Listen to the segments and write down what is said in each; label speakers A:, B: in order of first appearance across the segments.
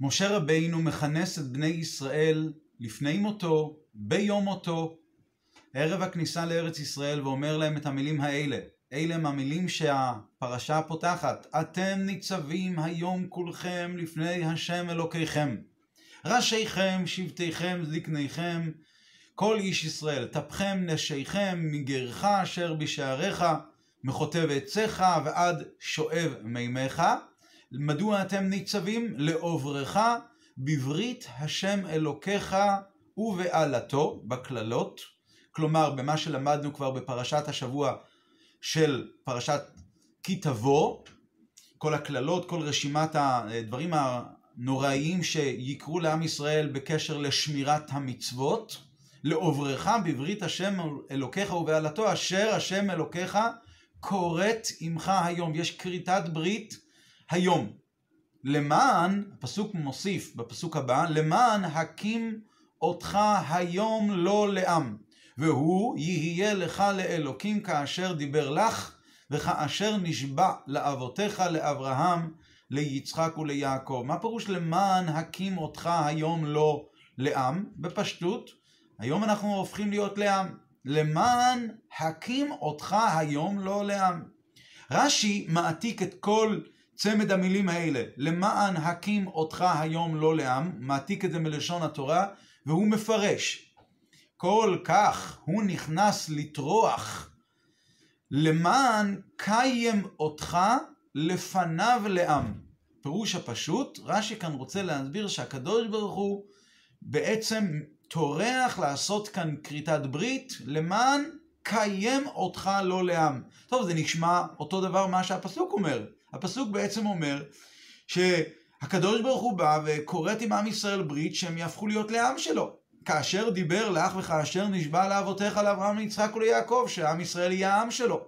A: משה רבינו מכנס את בני ישראל לפני מותו, ביום מותו, ערב הכניסה לארץ ישראל, ואומר להם את המילים האלה. אלה הם המילים שהפרשה פותחת. אתם ניצבים היום כולכם לפני השם אלוקיכם. ראשיכם, שבטיכם, זקניכם, כל איש ישראל, טפכם, נשיכם, מגרך אשר בשעריך, מחוטב עציך ועד שואב מימיך. מדוע אתם ניצבים? לעוברך בברית השם אלוקיך ובעלתו, בקללות. כלומר, במה שלמדנו כבר בפרשת השבוע של פרשת כי תבוא, כל הקללות, כל רשימת הדברים הנוראיים שיקרו לעם ישראל בקשר לשמירת המצוות, לעוברך בברית השם אלוקיך ובעלתו, אשר השם אלוקיך כורת עמך היום. יש כריתת ברית היום. למען, הפסוק מוסיף בפסוק הבא, למען הקים אותך היום לא לעם, והוא יהיה לך לאלוקים כאשר דיבר לך, וכאשר נשבע לאבותיך לאברהם, ליצחק וליעקב. מה פירוש למען הקים אותך היום לא לעם? בפשטות, היום אנחנו הופכים להיות לעם. למען הקים אותך היום לא לעם. רש"י מעתיק את כל צמד המילים האלה, למען הקים אותך היום לא לעם, מעתיק את זה מלשון התורה, והוא מפרש. כל כך הוא נכנס לטרוח, למען קיים אותך לפניו לעם. פירוש הפשוט, רש"י כאן רוצה להסביר שהקדוש ברוך הוא בעצם טורח לעשות כאן כריתת ברית למען קיים אותך לא לעם. טוב, זה נשמע אותו דבר מה שהפסוק אומר. הפסוק בעצם אומר שהקדוש ברוך הוא בא וכורת עם עם ישראל ברית שהם יהפכו להיות לעם שלו. כאשר דיבר לך וכאשר נשבע לאבותיך לאברהם ליצחק וליעקב שעם ישראל יהיה העם שלו.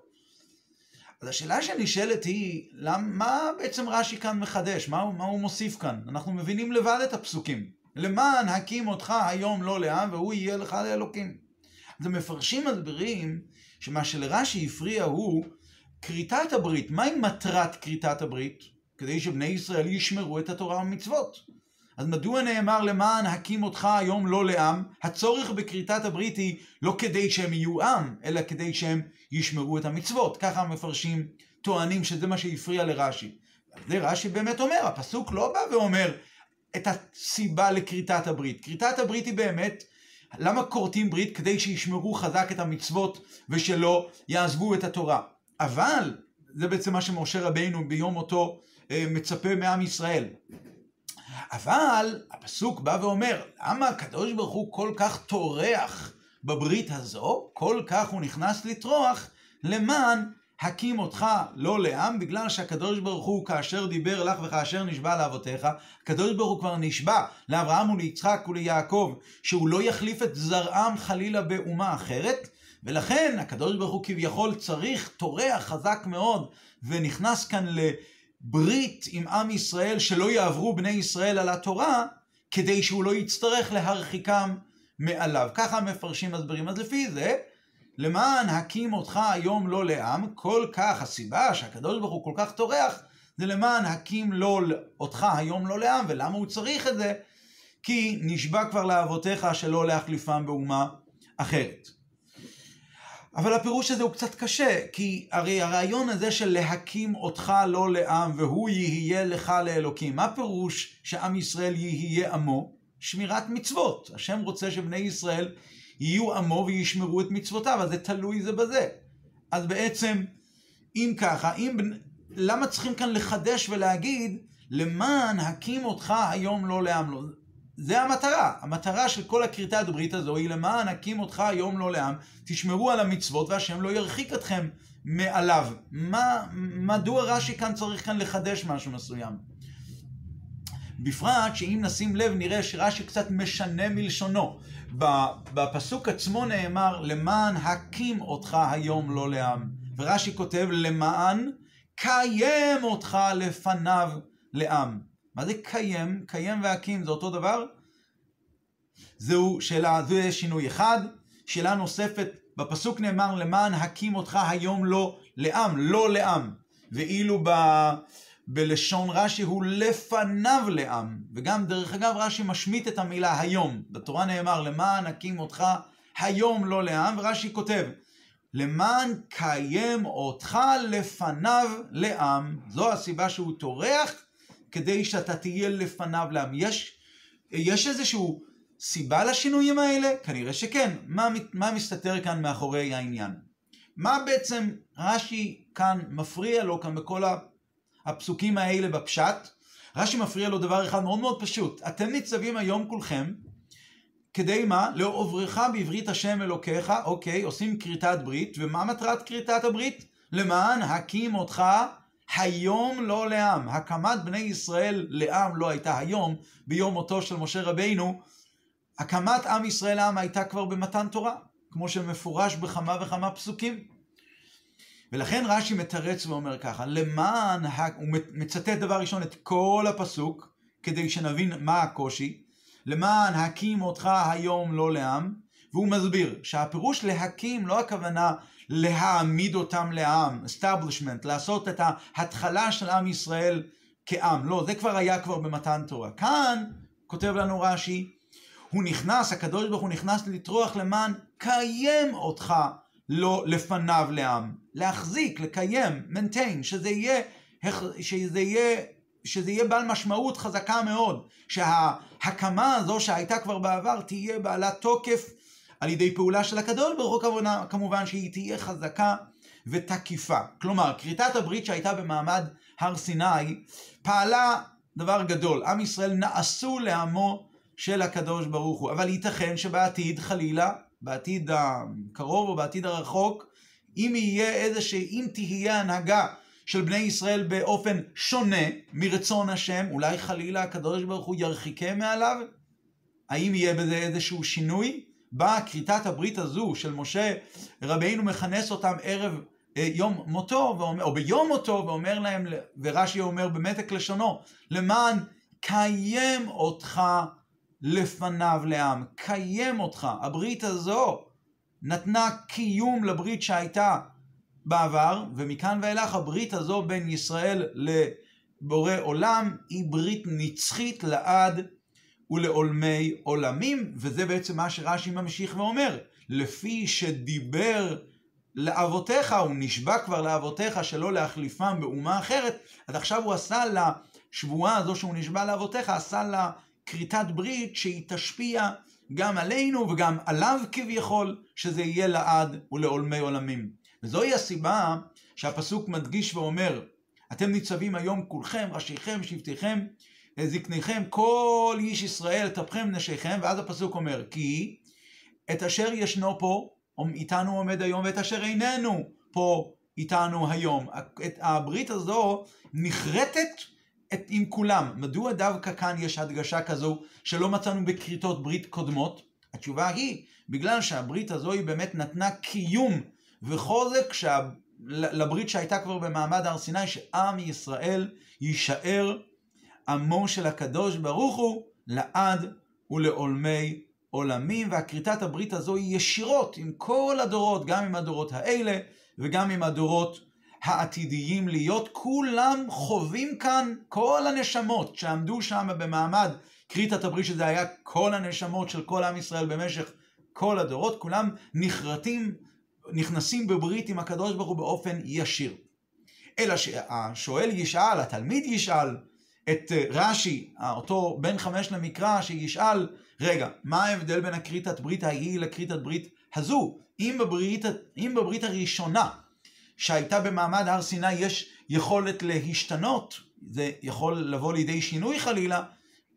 A: אז השאלה שנשאלת היא, למ, מה בעצם רש"י כאן מחדש? מה מה הוא מוסיף כאן? אנחנו מבינים לבד את הפסוקים. למען הקים אותך היום לא לעם והוא יהיה לך לאלוקים. אז המפרשים מסבירים שמה שלרש"י הפריע הוא כריתת הברית, מהי מטרת כריתת הברית? כדי שבני ישראל ישמרו את התורה והמצוות. אז מדוע נאמר למען הקים אותך היום לא לעם? הצורך בכריתת הברית היא לא כדי שהם יהיו עם, אלא כדי שהם ישמרו את המצוות. ככה המפרשים טוענים שזה מה שהפריע לרש"י. זה רש"י באמת אומר, הפסוק לא בא ואומר את הסיבה לכריתת הברית. כריתת הברית היא באמת, למה כורתים ברית? כדי שישמרו חזק את המצוות ושלא יעזבו את התורה. אבל, זה בעצם מה שמשה רבינו ביום מותו אה, מצפה מעם ישראל. אבל הפסוק בא ואומר, למה הקדוש ברוך הוא כל כך טורח בברית הזו, כל כך הוא נכנס לטרוח, למען הקים אותך לא לעם, בגלל שהקדוש ברוך הוא כאשר דיבר לך וכאשר נשבע לאבותיך, הקדוש ברוך הוא כבר נשבע לאברהם וליצחק וליעקב, שהוא לא יחליף את זרעם חלילה באומה אחרת, ולכן הקדוש ברוך הוא כביכול צריך, טורח חזק מאוד, ונכנס כאן לברית עם עם ישראל, שלא יעברו בני ישראל על התורה, כדי שהוא לא יצטרך להרחיקם מעליו. ככה המפרשים מסבירים. אז לפי זה, למען הקים אותך היום לא לעם, כל כך הסיבה שהקדוש ברוך הוא כל כך טורח, זה למען הקים לא אותך היום לא לעם, ולמה הוא צריך את זה? כי נשבע כבר לאבותיך שלא להחליפם באומה אחרת. אבל הפירוש הזה הוא קצת קשה, כי הרי הרעיון הזה של להקים אותך לא לעם והוא יהיה לך לאלוקים, מה פירוש שעם ישראל יהיה עמו? שמירת מצוות. השם רוצה שבני ישראל יהיו עמו וישמרו את מצוותיו, אז זה תלוי זה בזה. אז בעצם, אם ככה, אם, למה צריכים כאן לחדש ולהגיד, למען הקים אותך היום לא לעם לא? זה המטרה. המטרה של כל הכריתת ברית הזו היא למען הקים אותך היום לא לעם, תשמרו על המצוות והשם לא ירחיק אתכם מעליו. מה, מדוע רש"י כאן צריך כאן לחדש משהו מסוים? בפרט שאם נשים לב נראה שרש"י קצת משנה מלשונו. בפסוק עצמו נאמר למען הקים אותך היום לא לעם. ורש"י כותב למען קיים אותך לפניו לעם. מה זה קיים? קיים והקים זה אותו דבר? זהו שאלה, זה שינוי אחד. שאלה נוספת, בפסוק נאמר למען הקים אותך היום לא לעם, לא לעם. ואילו ב... בלשון רש"י הוא לפניו לעם, וגם דרך אגב רש"י משמיט את המילה היום. בתורה נאמר למען הקים אותך היום לא לעם, ורש"י כותב למען קיים אותך לפניו לעם. זו הסיבה שהוא טורח כדי שאתה תהיה לפניו לעם. יש, יש איזשהו סיבה לשינויים האלה? כנראה שכן. מה, מה מסתתר כאן מאחורי העניין? מה בעצם רש"י כאן מפריע לו כאן בכל הפסוקים האלה בפשט? רש"י מפריע לו דבר אחד מאוד מאוד פשוט. אתם ניצבים היום כולכם, כדי מה? לעוברך בברית השם אלוקיך, אוקיי, עושים כריתת ברית, ומה מטרת כריתת הברית? למען הקים אותך היום לא לעם. הקמת בני ישראל לעם לא הייתה היום, ביום מותו של משה רבינו. הקמת עם ישראל לעם הייתה כבר במתן תורה, כמו שמפורש בכמה וכמה פסוקים. ולכן רש"י מתרץ ואומר ככה, למען, הוא מצטט דבר ראשון את כל הפסוק, כדי שנבין מה הקושי, למען הקים אותך היום לא לעם, והוא מסביר שהפירוש להקים לא הכוונה להעמיד אותם לעם, establishment, לעשות את ההתחלה של עם ישראל כעם, לא, זה כבר היה כבר במתן תורה. כאן, כותב לנו רש"י, הוא נכנס, הקדוש ברוך הוא נכנס לטרוח למען קיים אותך לא לפניו לעם. להחזיק, לקיים, maintain, שזה יהיה, שזה יהיה, שזה יהיה בעל משמעות חזקה מאוד. שההקמה הזו שהייתה כבר בעבר תהיה בעלת תוקף על ידי פעולה של הקדוש ברוך הוא כמובן שהיא תהיה חזקה ותקיפה. כלומר, כריתת הברית שהייתה במעמד הר סיני פעלה דבר גדול. עם ישראל נעשו לעמו של הקדוש ברוך הוא. אבל ייתכן שבעתיד, חלילה, בעתיד הקרוב או בעתיד הרחוק, אם יהיה איזושהי, אם תהיה הנהגה של בני ישראל באופן שונה מרצון השם, אולי חלילה הקדוש ברוך הוא ירחיקם מעליו? האם יהיה בזה איזשהו שינוי? באה כריתת הברית הזו של משה רבינו מכנס אותם ערב אה, יום מותו, ואומר, או ביום מותו, ואומר להם, ורש"י אומר במתק לשונו, למען קיים אותך לפניו לעם, קיים אותך. הברית הזו נתנה קיום לברית שהייתה בעבר, ומכאן ואילך הברית הזו בין ישראל לבורא עולם היא ברית נצחית לעד ולעולמי עולמים, וזה בעצם מה שרש"י ממשיך ואומר, לפי שדיבר לאבותיך, הוא נשבע כבר לאבותיך שלא להחליפם באומה אחרת, אז עכשיו הוא עשה לשבועה הזו שהוא נשבע לאבותיך, עשה לה כריתת ברית שהיא תשפיע גם עלינו וגם עליו כביכול, שזה יהיה לעד ולעולמי עולמים. וזוהי הסיבה שהפסוק מדגיש ואומר, אתם ניצבים היום כולכם, ראשיכם, שבטיכם, זקניכם, כל איש ישראל, טפכם נשיכם, ואז הפסוק אומר, כי את אשר ישנו פה, איתנו עומד היום, ואת אשר איננו פה איתנו היום. את הברית הזו נחרטת את, עם כולם. מדוע דווקא כאן יש הדגשה כזו שלא מצאנו בכריתות ברית קודמות? התשובה היא, בגלל שהברית הזו היא באמת נתנה קיום וחוזק שה... לברית שהייתה כבר במעמד הר סיני, שעם ישראל יישאר עמו של הקדוש ברוך הוא לעד ולעולמי עולמים, והכריתת הברית הזו היא ישירות עם כל הדורות, גם עם הדורות האלה וגם עם הדורות העתידיים להיות, כולם חווים כאן כל הנשמות שעמדו שם במעמד כריתת הברית, שזה היה כל הנשמות של כל עם ישראל במשך כל הדורות, כולם נחרטים, נכנסים בברית עם הקדוש ברוך הוא באופן ישיר. אלא שהשואל ישאל, התלמיד ישאל את אה, רש"י, אותו בן חמש למקרא, שישאל, רגע, מה ההבדל בין הכריתת ברית ההיא לכריתת ברית הזו? אם בברית, אם בברית הראשונה שהייתה במעמד הר סיני יש יכולת להשתנות, זה יכול לבוא לידי שינוי חלילה,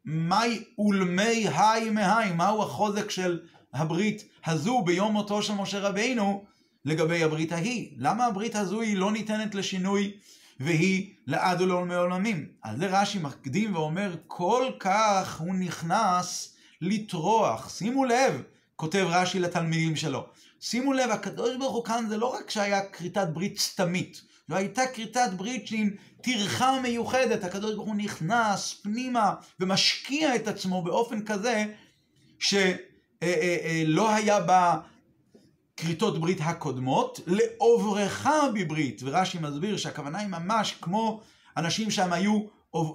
A: מהי אולמי היי מהי, מהו החוזק של הברית הזו ביום מותו של משה רבינו לגבי הברית ההיא? למה הברית הזו היא לא ניתנת לשינוי והיא לעד ולעולמי עולמים? על זה רש"י מקדים ואומר, כל כך הוא נכנס לטרוח. שימו לב, כותב רש"י לתלמידים שלו. שימו לב, הקדוש ברוך הוא כאן זה לא רק שהיה כריתת ברית סתמית, זו הייתה כריתת ברית עם טרחה מיוחדת, הקדוש ברוך הוא נכנס פנימה ומשקיע את עצמו באופן כזה שלא אה, אה, היה בכריתות ברית הקודמות, לעוברך בברית, ורש"י מסביר שהכוונה היא ממש כמו אנשים שם היו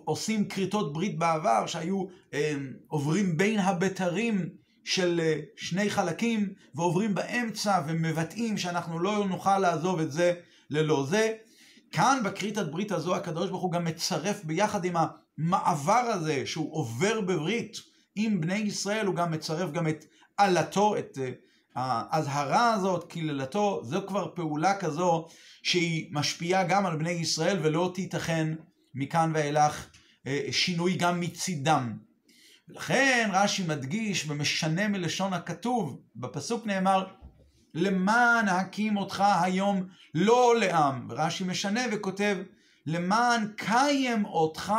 A: עושים כריתות ברית בעבר, שהיו אה, עוברים בין הבתרים של אה, שני חלקים, ועוברים באמצע ומבטאים שאנחנו לא נוכל לעזוב את זה ללא זה. כאן בכרית הברית הזו הקדוש ברוך הוא גם מצרף ביחד עם המעבר הזה שהוא עובר בברית עם בני ישראל, הוא גם מצרף גם את עלתו, את אה, האזהרה הזאת, קללתו, זו כבר פעולה כזו שהיא משפיעה גם על בני ישראל ולא תיתכן מכאן ואילך אה, שינוי גם מצידם. ולכן רש"י מדגיש ומשנה מלשון הכתוב, בפסוק נאמר למען הקים אותך היום לא לעם. ורש"י משנה וכותב, למען קיים אותך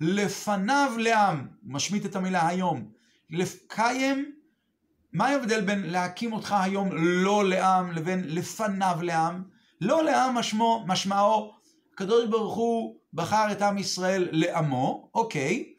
A: לפניו לעם. הוא משמיט את המילה היום. קיים, מה ההבדל בין להקים אותך היום לא לעם לבין לפניו לעם? לא לעם משמו, משמעו, הקדוש ברוך הוא בחר את עם ישראל לעמו, אוקיי,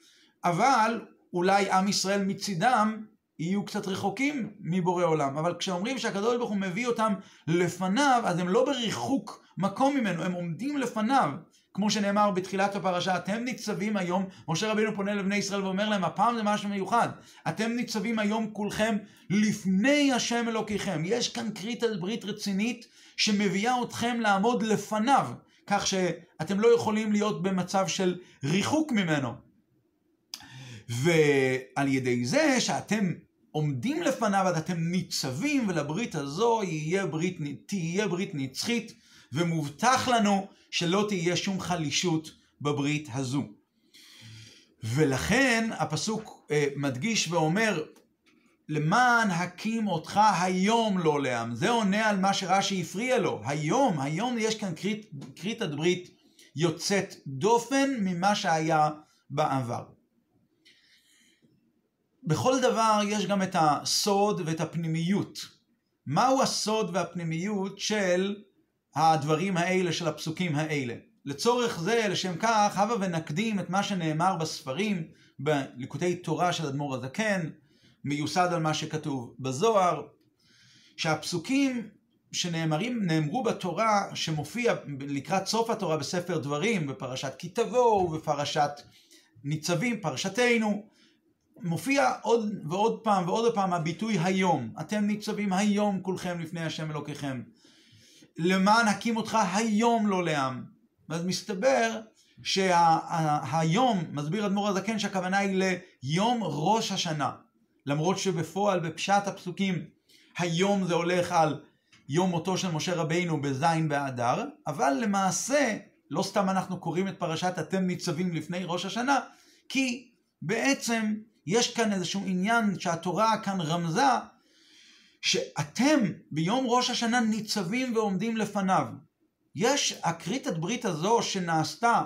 A: אבל אולי עם ישראל מצידם יהיו קצת רחוקים מבורא עולם. אבל כשאומרים שהקדוש ברוך הוא מביא אותם לפניו, אז הם לא בריחוק מקום ממנו, הם עומדים לפניו. כמו שנאמר בתחילת הפרשה, אתם ניצבים היום, משה רבינו פונה לבני ישראל ואומר להם, הפעם זה משהו מיוחד, אתם ניצבים היום כולכם לפני השם אלוקיכם. יש כאן כרית ברית רצינית שמביאה אתכם לעמוד לפניו, כך שאתם לא יכולים להיות במצב של ריחוק ממנו. ועל ידי זה שאתם עומדים לפניו, אתם ניצבים, ולברית הזו יהיה ברית, תהיה ברית נצחית, ומובטח לנו שלא תהיה שום חלישות בברית הזו. ולכן הפסוק אה, מדגיש ואומר, למען הקים אותך היום לא לעם. זה עונה על מה שרש"י הפריע לו. היום, היום יש כאן כרית ברית יוצאת דופן ממה שהיה בעבר. בכל דבר יש גם את הסוד ואת הפנימיות. מהו הסוד והפנימיות של הדברים האלה, של הפסוקים האלה? לצורך זה, לשם כך, הבה ונקדים את מה שנאמר בספרים, בליקוטי תורה של אדמו"ר הזקן, מיוסד על מה שכתוב בזוהר, שהפסוקים שנאמרים, נאמרו בתורה, שמופיע לקראת סוף התורה בספר דברים, בפרשת כי תבואו, בפרשת ניצבים, פרשתנו, מופיע עוד ועוד פעם ועוד פעם הביטוי היום. אתם ניצבים היום כולכם לפני השם אלוקיכם. למען הקים אותך היום לא לעם. ואז מסתבר שהיום, שה, מסביר אדמו"ר הזקן שהכוונה היא ליום ראש השנה. למרות שבפועל בפשט הפסוקים היום זה הולך על יום מותו של משה רבינו בזין באדר, אבל למעשה לא סתם אנחנו קוראים את פרשת אתם ניצבים לפני ראש השנה, כי בעצם יש כאן איזשהו עניין שהתורה כאן רמזה, שאתם ביום ראש השנה ניצבים ועומדים לפניו. יש הכריתת ברית הזו שנעשתה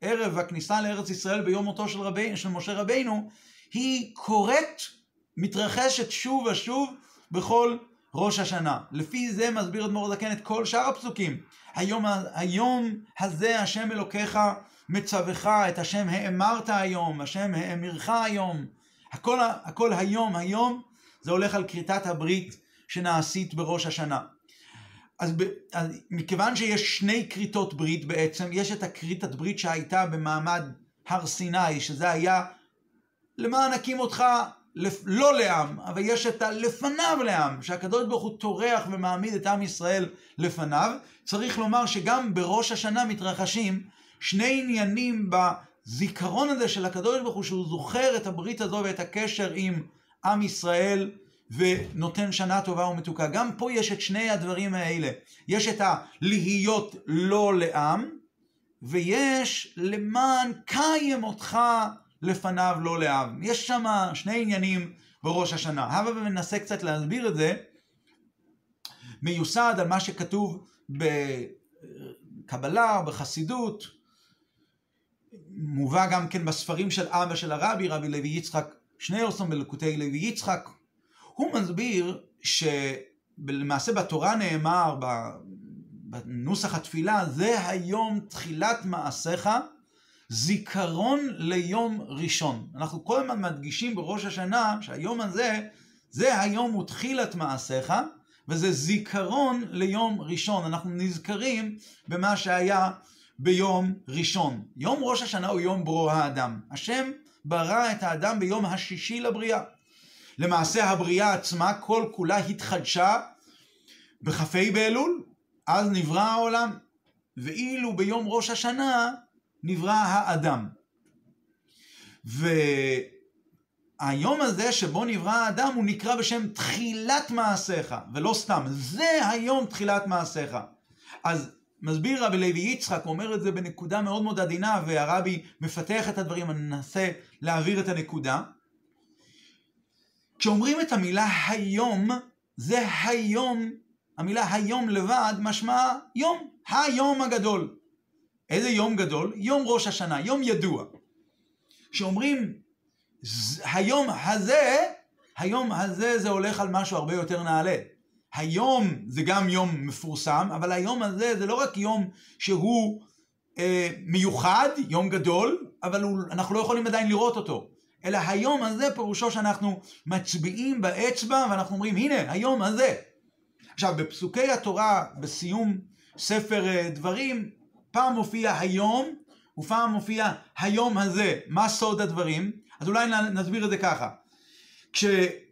A: ערב הכניסה לארץ ישראל ביום מותו של, רבי, של משה רבינו, היא קורית, מתרחשת שוב ושוב בכל ראש השנה. לפי זה מסביר אדמו"ר הזקן את כל שאר הפסוקים. היום, היום הזה השם אלוקיך מצווך, את השם האמרת היום, השם האמירך היום. הכל, הכל היום, היום, זה הולך על כריתת הברית שנעשית בראש השנה. אז, ב, אז מכיוון שיש שני כריתות ברית בעצם, יש את הכריתת ברית שהייתה במעמד הר סיני, שזה היה למען הקים אותך לא לעם, אבל יש את הלפניו לעם, שהקדוש ברוך הוא טורח ומעמיד את עם ישראל לפניו. צריך לומר שגם בראש השנה מתרחשים שני עניינים בזיכרון הזה של הקדוש ברוך הוא, שהוא זוכר את הברית הזו ואת הקשר עם עם ישראל ונותן שנה טובה ומתוקה. גם פה יש את שני הדברים האלה. יש את הלהיות לא לעם, ויש למען קיים אותך לפניו לא לעם. יש שם שני עניינים בראש השנה. הבה וננסה קצת להסביר את זה. מיוסד על מה שכתוב בקבלה, בחסידות, מובא גם כן בספרים של אבא של הרבי, רבי לוי יצחק שניאורסון בלקוטי לוי יצחק. הוא מסביר שלמעשה בתורה נאמר, בנוסח התפילה, זה היום תחילת מעשיך, זיכרון ליום ראשון. אנחנו כל הזמן מדגישים בראש השנה שהיום הזה, זה היום הוא תחילת מעשיך, וזה זיכרון ליום ראשון. אנחנו נזכרים במה שהיה ביום ראשון. יום ראש השנה הוא יום ברוא האדם. השם ברא את האדם ביום השישי לבריאה. למעשה הבריאה עצמה כל כולה התחדשה בכ"ה באלול, אז נברא העולם. ואילו ביום ראש השנה נברא האדם. והיום הזה שבו נברא האדם הוא נקרא בשם תחילת מעשיך, ולא סתם, זה היום תחילת מעשיך. אז מסביר רבי לוי יצחק, אומר את זה בנקודה מאוד מאוד עדינה, והרבי מפתח את הדברים, אני מנסה להעביר את הנקודה. כשאומרים את המילה היום, זה היום, המילה היום לבד משמע יום, היום הגדול. איזה יום גדול? יום ראש השנה, יום ידוע. כשאומרים היום הזה, היום הזה זה הולך על משהו הרבה יותר נעלה. היום זה גם יום מפורסם, אבל היום הזה זה לא רק יום שהוא אה, מיוחד, יום גדול, אבל הוא, אנחנו לא יכולים עדיין לראות אותו. אלא היום הזה פירושו שאנחנו מצביעים באצבע ואנחנו אומרים הנה היום הזה. עכשיו בפסוקי התורה בסיום ספר אה, דברים פעם מופיע היום ופעם מופיע היום הזה. מה סוד הדברים? אז אולי נסביר את זה ככה.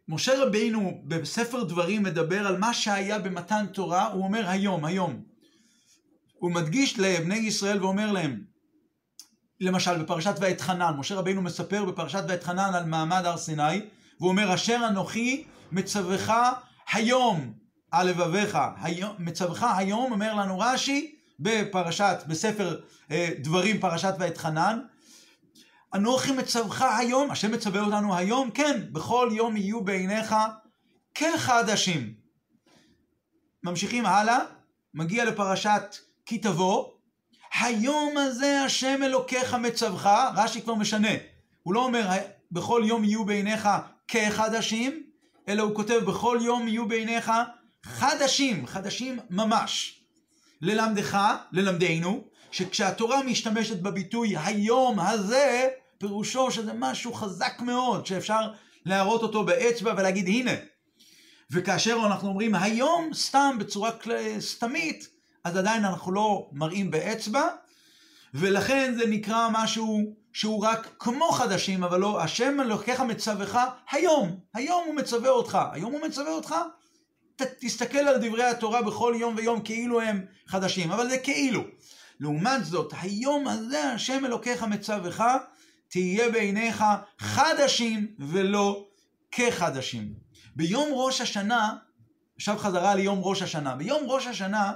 A: כשמשה רבינו בספר דברים מדבר על מה שהיה במתן תורה, הוא אומר היום, היום. הוא מדגיש לבני ישראל ואומר להם, למשל בפרשת ואתחנן, משה רבינו מספר בפרשת ואתחנן על מעמד הר סיני, והוא אומר, אשר אנוכי מצווך היום על לבביך, מצווך היום, אומר לנו רש"י, בפרשת, בספר אה, דברים, פרשת ואתחנן, אנוכי מצווך היום, השם מצווה אותנו היום, כן, בכל יום יהיו בעיניך כחדשים. ממשיכים הלאה, מגיע לפרשת כי תבוא, היום הזה השם אלוקיך מצווך, רש"י כבר משנה, הוא לא אומר בכל יום יהיו בעיניך כחדשים, אלא הוא כותב בכל יום יהיו בעיניך חדשים, חדשים ממש. ללמדך, ללמדנו, שכשהתורה משתמשת בביטוי היום הזה, פירושו שזה משהו חזק מאוד, שאפשר להראות אותו באצבע ולהגיד הנה. וכאשר אנחנו אומרים היום סתם בצורה סתמית, אז עדיין אנחנו לא מראים באצבע, ולכן זה נקרא משהו שהוא רק כמו חדשים, אבל לא, השם אלוקיך מצווך היום, היום הוא מצווה אותך, היום הוא מצווה אותך, ת, תסתכל על דברי התורה בכל יום ויום כאילו הם חדשים, אבל זה כאילו. לעומת זאת, היום הזה השם אלוקיך מצווך, תהיה בעיניך חדשים ולא כחדשים. ביום ראש השנה, עכשיו חזרה ליום ראש השנה, ביום ראש השנה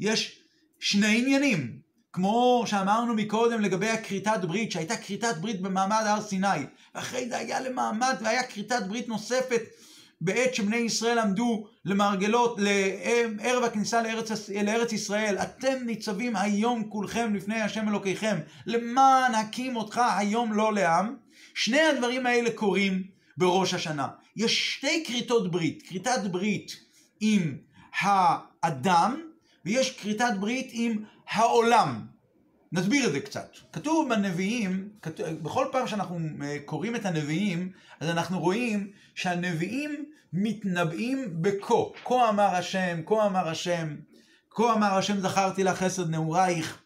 A: יש שני עניינים, כמו שאמרנו מקודם לגבי הכריתת ברית, שהייתה כריתת ברית במעמד הר סיני, ואחרי זה היה למעמד והיה כריתת ברית נוספת בעת שבני ישראל עמדו למרגלות, לערב הכניסה לארץ, לארץ ישראל, אתם ניצבים היום כולכם לפני השם אלוקיכם, למען הקים אותך היום לא לעם. שני הדברים האלה קורים בראש השנה. יש שתי כריתות ברית, כריתת ברית עם האדם, ויש כריתת ברית עם העולם. נסביר את זה קצת. כתוב בנביאים, בכל פעם שאנחנו אה, קוראים את הנביאים, אז אנחנו רואים שהנביאים מתנבאים בכה. כה אמר השם, כה אמר השם, כה אמר השם זכרתי לך חסד נעורייך.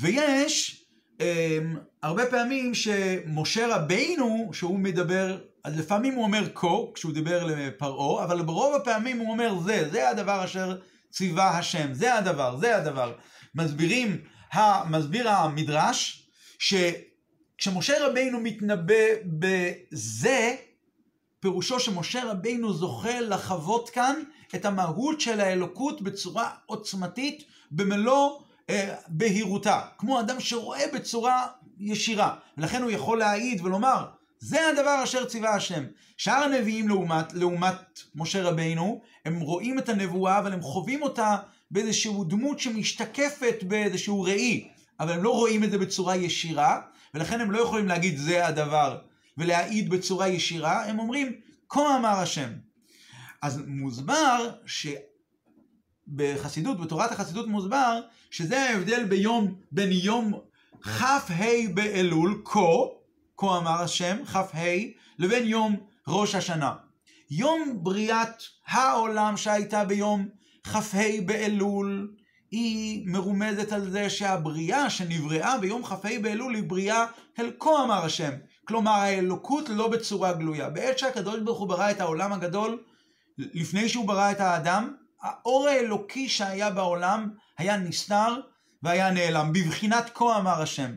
A: ויש אה, הרבה פעמים שמשה רבינו, שהוא מדבר, אז לפעמים הוא אומר כה, כשהוא דיבר לפרעה, אבל ברוב הפעמים הוא אומר זה, זה הדבר אשר ציווה השם, זה הדבר, זה הדבר. מסבירים, מסביר המדרש, שכשמשה רבינו מתנבא בזה, פירושו שמשה רבינו זוכה לחוות כאן את המהות של האלוקות בצורה עוצמתית, במלוא אה, בהירותה. כמו אדם שרואה בצורה ישירה. ולכן הוא יכול להעיד ולומר, זה הדבר אשר ציווה השם. שאר הנביאים לעומת, לעומת משה רבינו, הם רואים את הנבואה, אבל הם חווים אותה באיזושהי דמות שמשתקפת באיזשהו ראי, אבל הם לא רואים את זה בצורה ישירה, ולכן הם לא יכולים להגיד זה הדבר, ולהעיד בצורה ישירה, הם אומרים, כה אמר השם. אז מוסבר שבחסידות, בתורת החסידות מוסבר, שזה ההבדל ביום, בין יום כ"ה באלול, כה, כה אמר השם, כ"ה, לבין יום ראש השנה. יום בריאת העולם שהייתה ביום כ"ה באלול היא מרומזת על זה שהבריאה שנבראה ביום כ"ה באלול היא בריאה חלקו אמר השם. כלומר האלוקות לא בצורה גלויה. בעת שהקדוש ברוך הוא ברא את העולם הגדול, לפני שהוא ברא את האדם, האור האלוקי שהיה בעולם היה נסתר והיה נעלם, בבחינת כה אמר השם.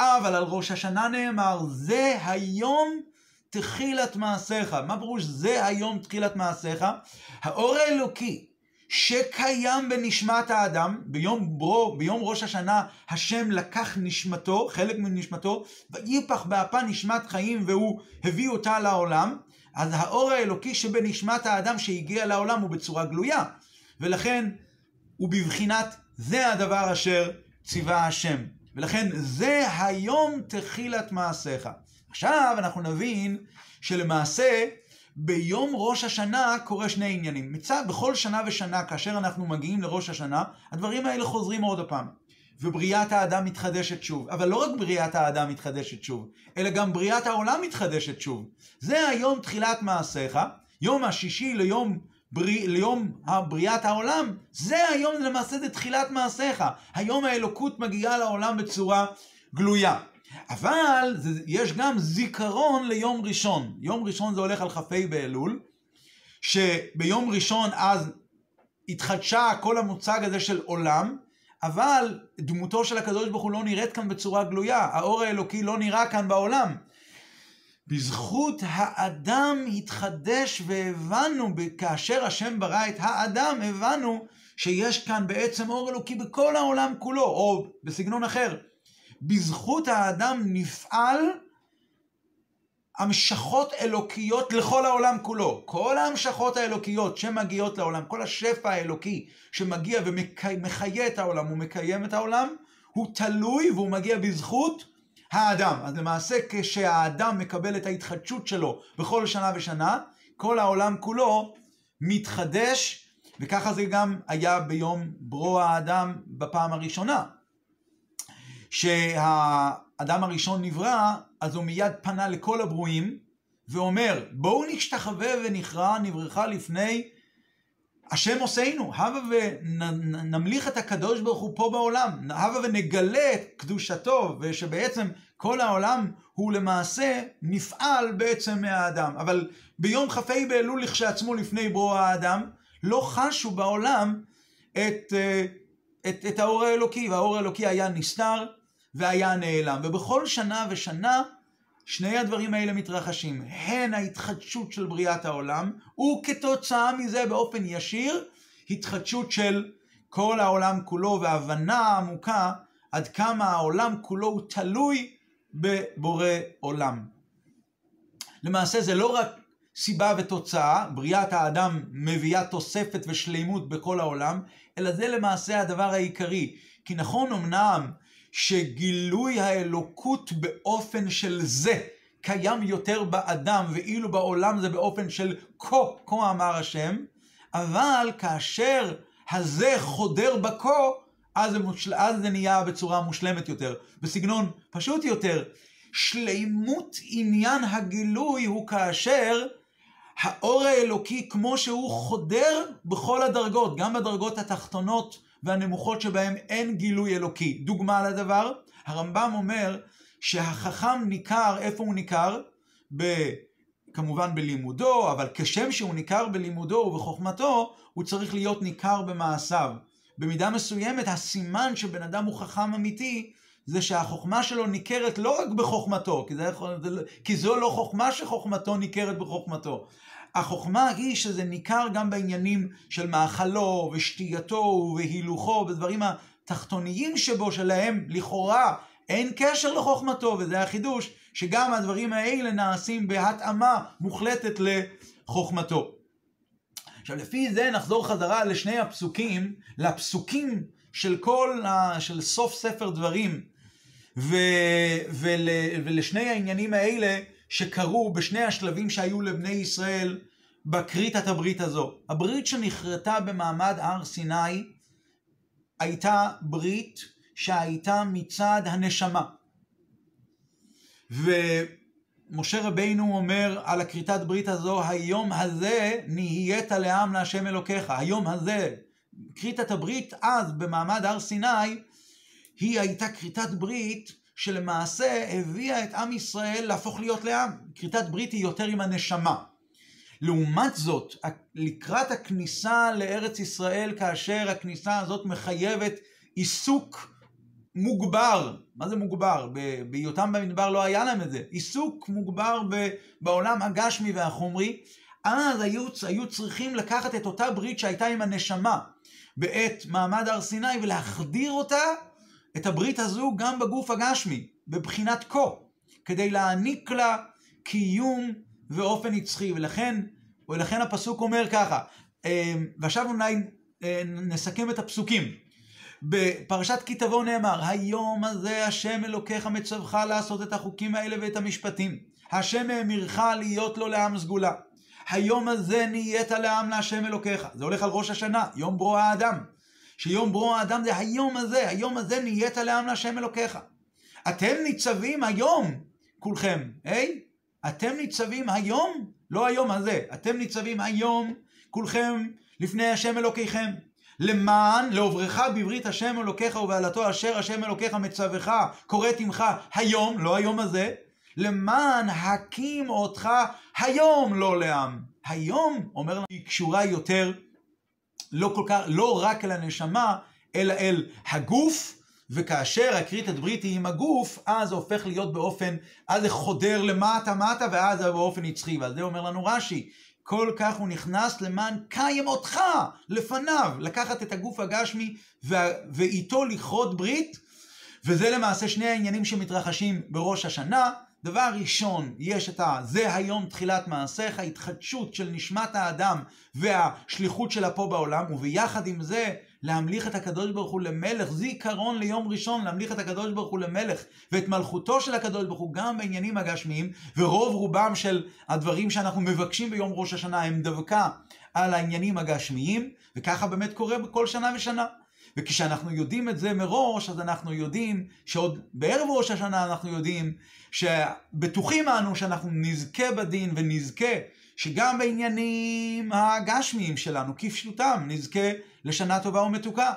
A: אבל על ראש השנה נאמר, זה היום תחילת מעשיך. מה פירוש זה היום תחילת מעשיך? האור האלוקי שקיים בנשמת האדם, ביום ברו, ביום ראש השנה, השם לקח נשמתו, חלק מנשמתו, ויפח באפה נשמת חיים והוא הביא אותה לעולם, אז האור האלוקי שבנשמת האדם שהגיע לעולם הוא בצורה גלויה, ולכן הוא בבחינת זה הדבר אשר ציווה השם. ולכן זה היום תחילת מעשיך. עכשיו אנחנו נבין שלמעשה ביום ראש השנה קורה שני עניינים. מצד, בכל שנה ושנה, כאשר אנחנו מגיעים לראש השנה, הדברים האלה חוזרים עוד הפעם. ובריאת האדם מתחדשת שוב. אבל לא רק בריאת האדם מתחדשת שוב, אלא גם בריאת העולם מתחדשת שוב. זה היום תחילת מעשיך, יום השישי ליום, בריא, ליום בריאת העולם, זה היום למעשה זה תחילת מעשיך. היום האלוקות מגיעה לעולם בצורה גלויה. אבל זה, יש גם זיכרון ליום ראשון. יום ראשון זה הולך על כ"ה באלול, שביום ראשון אז התחדשה כל המוצג הזה של עולם, אבל דמותו של הקדוש ברוך הוא לא נראית כאן בצורה גלויה, האור האלוקי לא נראה כאן בעולם. בזכות האדם התחדש והבנו, כאשר השם ברא את האדם, הבנו שיש כאן בעצם אור אלוקי בכל העולם כולו, או בסגנון אחר, בזכות האדם נפעל המשכות אלוקיות לכל העולם כולו. כל ההמשכות האלוקיות שמגיעות לעולם, כל השפע האלוקי שמגיע ומחיה את העולם ומקיים את העולם, הוא תלוי והוא מגיע בזכות האדם. אז למעשה כשהאדם מקבל את ההתחדשות שלו בכל שנה ושנה, כל העולם כולו מתחדש, וככה זה גם היה ביום ברוא האדם בפעם הראשונה. שהאדם הראשון נברא, אז הוא מיד פנה לכל הברואים ואומר, בואו נשתחווה ונכרע נברכה לפני השם עושנו, הבה ונמליך את הקדוש ברוך הוא פה בעולם, הבה ונגלה את קדושתו, ושבעצם כל העולם הוא למעשה נפעל בעצם מהאדם. אבל ביום כ"ה באלול לכשעצמו לפני ברוא האדם, לא חשו בעולם את, אה, את, את האור האלוקי, והאור האלוקי היה נסתר, והיה נעלם. ובכל שנה ושנה שני הדברים האלה מתרחשים. הן ההתחדשות של בריאת העולם, וכתוצאה מזה באופן ישיר, התחדשות של כל העולם כולו, והבנה עמוקה עד כמה העולם כולו הוא תלוי בבורא עולם. למעשה זה לא רק סיבה ותוצאה, בריאת האדם מביאה תוספת ושלימות בכל העולם, אלא זה למעשה הדבר העיקרי. כי נכון אמנם שגילוי האלוקות באופן של זה קיים יותר באדם, ואילו בעולם זה באופן של כה, כה אמר השם, אבל כאשר הזה חודר בכה, אז, מושל... אז זה נהיה בצורה מושלמת יותר, בסגנון פשוט יותר. שלימות עניין הגילוי הוא כאשר האור האלוקי כמו שהוא חודר בכל הדרגות, גם בדרגות התחתונות והנמוכות שבהם אין גילוי אלוקי. דוגמה לדבר, הרמב"ם אומר שהחכם ניכר, איפה הוא ניכר? ב... כמובן בלימודו, אבל כשם שהוא ניכר בלימודו ובחוכמתו, הוא צריך להיות ניכר במעשיו. במידה מסוימת הסימן שבן אדם הוא חכם אמיתי, זה שהחוכמה שלו ניכרת לא רק בחוכמתו, כי, זה, כי זו לא חוכמה שחוכמתו ניכרת בחוכמתו, החוכמה היא שזה ניכר גם בעניינים של מאכלו ושתייתו והילוכו, בדברים התחתוניים שבו, שלהם לכאורה אין קשר לחוכמתו, וזה החידוש, שגם הדברים האלה נעשים בהתאמה מוחלטת לחוכמתו. עכשיו לפי זה נחזור חזרה לשני הפסוקים, לפסוקים של כל, ה... של סוף ספר דברים, ו... ול... ולשני העניינים האלה שקרו בשני השלבים שהיו לבני ישראל בכריתת הברית הזו. הברית שנכרתה במעמד הר סיני הייתה ברית שהייתה מצד הנשמה. ומשה רבינו אומר על הכריתת ברית הזו, היום הזה נהיית לעם להשם אלוקיך. היום הזה, כריתת הברית אז במעמד הר סיני, היא הייתה כריתת ברית שלמעשה הביאה את עם ישראל להפוך להיות לעם. כריתת ברית היא יותר עם הנשמה. לעומת זאת, לקראת הכניסה לארץ ישראל, כאשר הכניסה הזאת מחייבת עיסוק מוגבר, מה זה מוגבר? בהיותם במדבר לא היה להם את זה, עיסוק מוגבר בעולם הגשמי והחומרי, אז היו, היו צריכים לקחת את אותה ברית שהייתה עם הנשמה בעת מעמד הר סיני ולהחדיר אותה, את הברית הזו, גם בגוף הגשמי, בבחינת כה, כדי להעניק לה קיום ואופן נצחי, ולכן, ולכן הפסוק אומר ככה, אמ, ועכשיו אולי אה, נסכם את הפסוקים. בפרשת כי תבוא נאמר, היום הזה השם אלוקיך מצווך לעשות את החוקים האלה ואת המשפטים. השם האמירך להיות לו לעם סגולה. היום הזה נהיית לעם להשם אלוקיך. זה הולך על ראש השנה, יום ברוא האדם. שיום ברוא האדם זה היום הזה, היום הזה נהיית לעם להשם אלוקיך. אתם ניצבים היום, כולכם, היי? אתם ניצבים היום, לא היום הזה, אתם ניצבים היום, כולכם, לפני השם אלוקיכם. למען לעוברך בברית השם אלוקיך ובעלתו אשר השם אלוקיך מצווך קוראת עמך היום, לא היום הזה, למען הקים אותך היום לא לעם. היום, אומר לנו, היא קשורה יותר, לא כל כך, לא רק אל הנשמה, אלא אל הגוף, וכאשר הכרית ברית היא עם הגוף, אז זה הופך להיות באופן, אז זה חודר למטה מטה, ואז זה באופן נצחי. ועל זה אומר לנו רש"י, כל כך הוא נכנס למען קיים אותך לפניו, לקחת את הגוף הגשמי ואיתו לכרות ברית, וזה למעשה שני העניינים שמתרחשים בראש השנה. דבר ראשון, יש את ה... זה היום תחילת מעשיך, התחדשות של נשמת האדם והשליחות שלה פה בעולם, וביחד עם זה להמליך את הקדוש ברוך הוא למלך, זיכרון ליום ראשון, להמליך את הקדוש ברוך הוא למלך, ואת מלכותו של הקדוש ברוך הוא גם בעניינים הגשמיים, ורוב רובם של הדברים שאנחנו מבקשים ביום ראש השנה הם דווקא על העניינים הגשמיים, וככה באמת קורה בכל שנה ושנה. וכשאנחנו יודעים את זה מראש, אז אנחנו יודעים שעוד בערב ראש השנה אנחנו יודעים שבטוחים אנו שאנחנו נזכה בדין ונזכה שגם בעניינים הגשמיים שלנו, כפשוטם, נזכה לשנה טובה ומתוקה.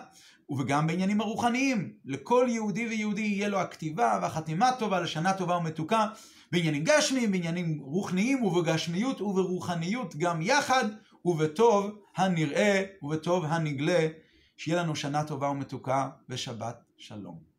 A: וגם בעניינים הרוחניים, לכל יהודי ויהודי יהיה לו הכתיבה והחתימה טובה לשנה טובה ומתוקה, בעניינים גשמיים, בעניינים רוחניים ובגשמיות וברוחניות גם יחד, ובטוב הנראה ובטוב הנגלה, שיהיה לנו שנה טובה ומתוקה ושבת שלום.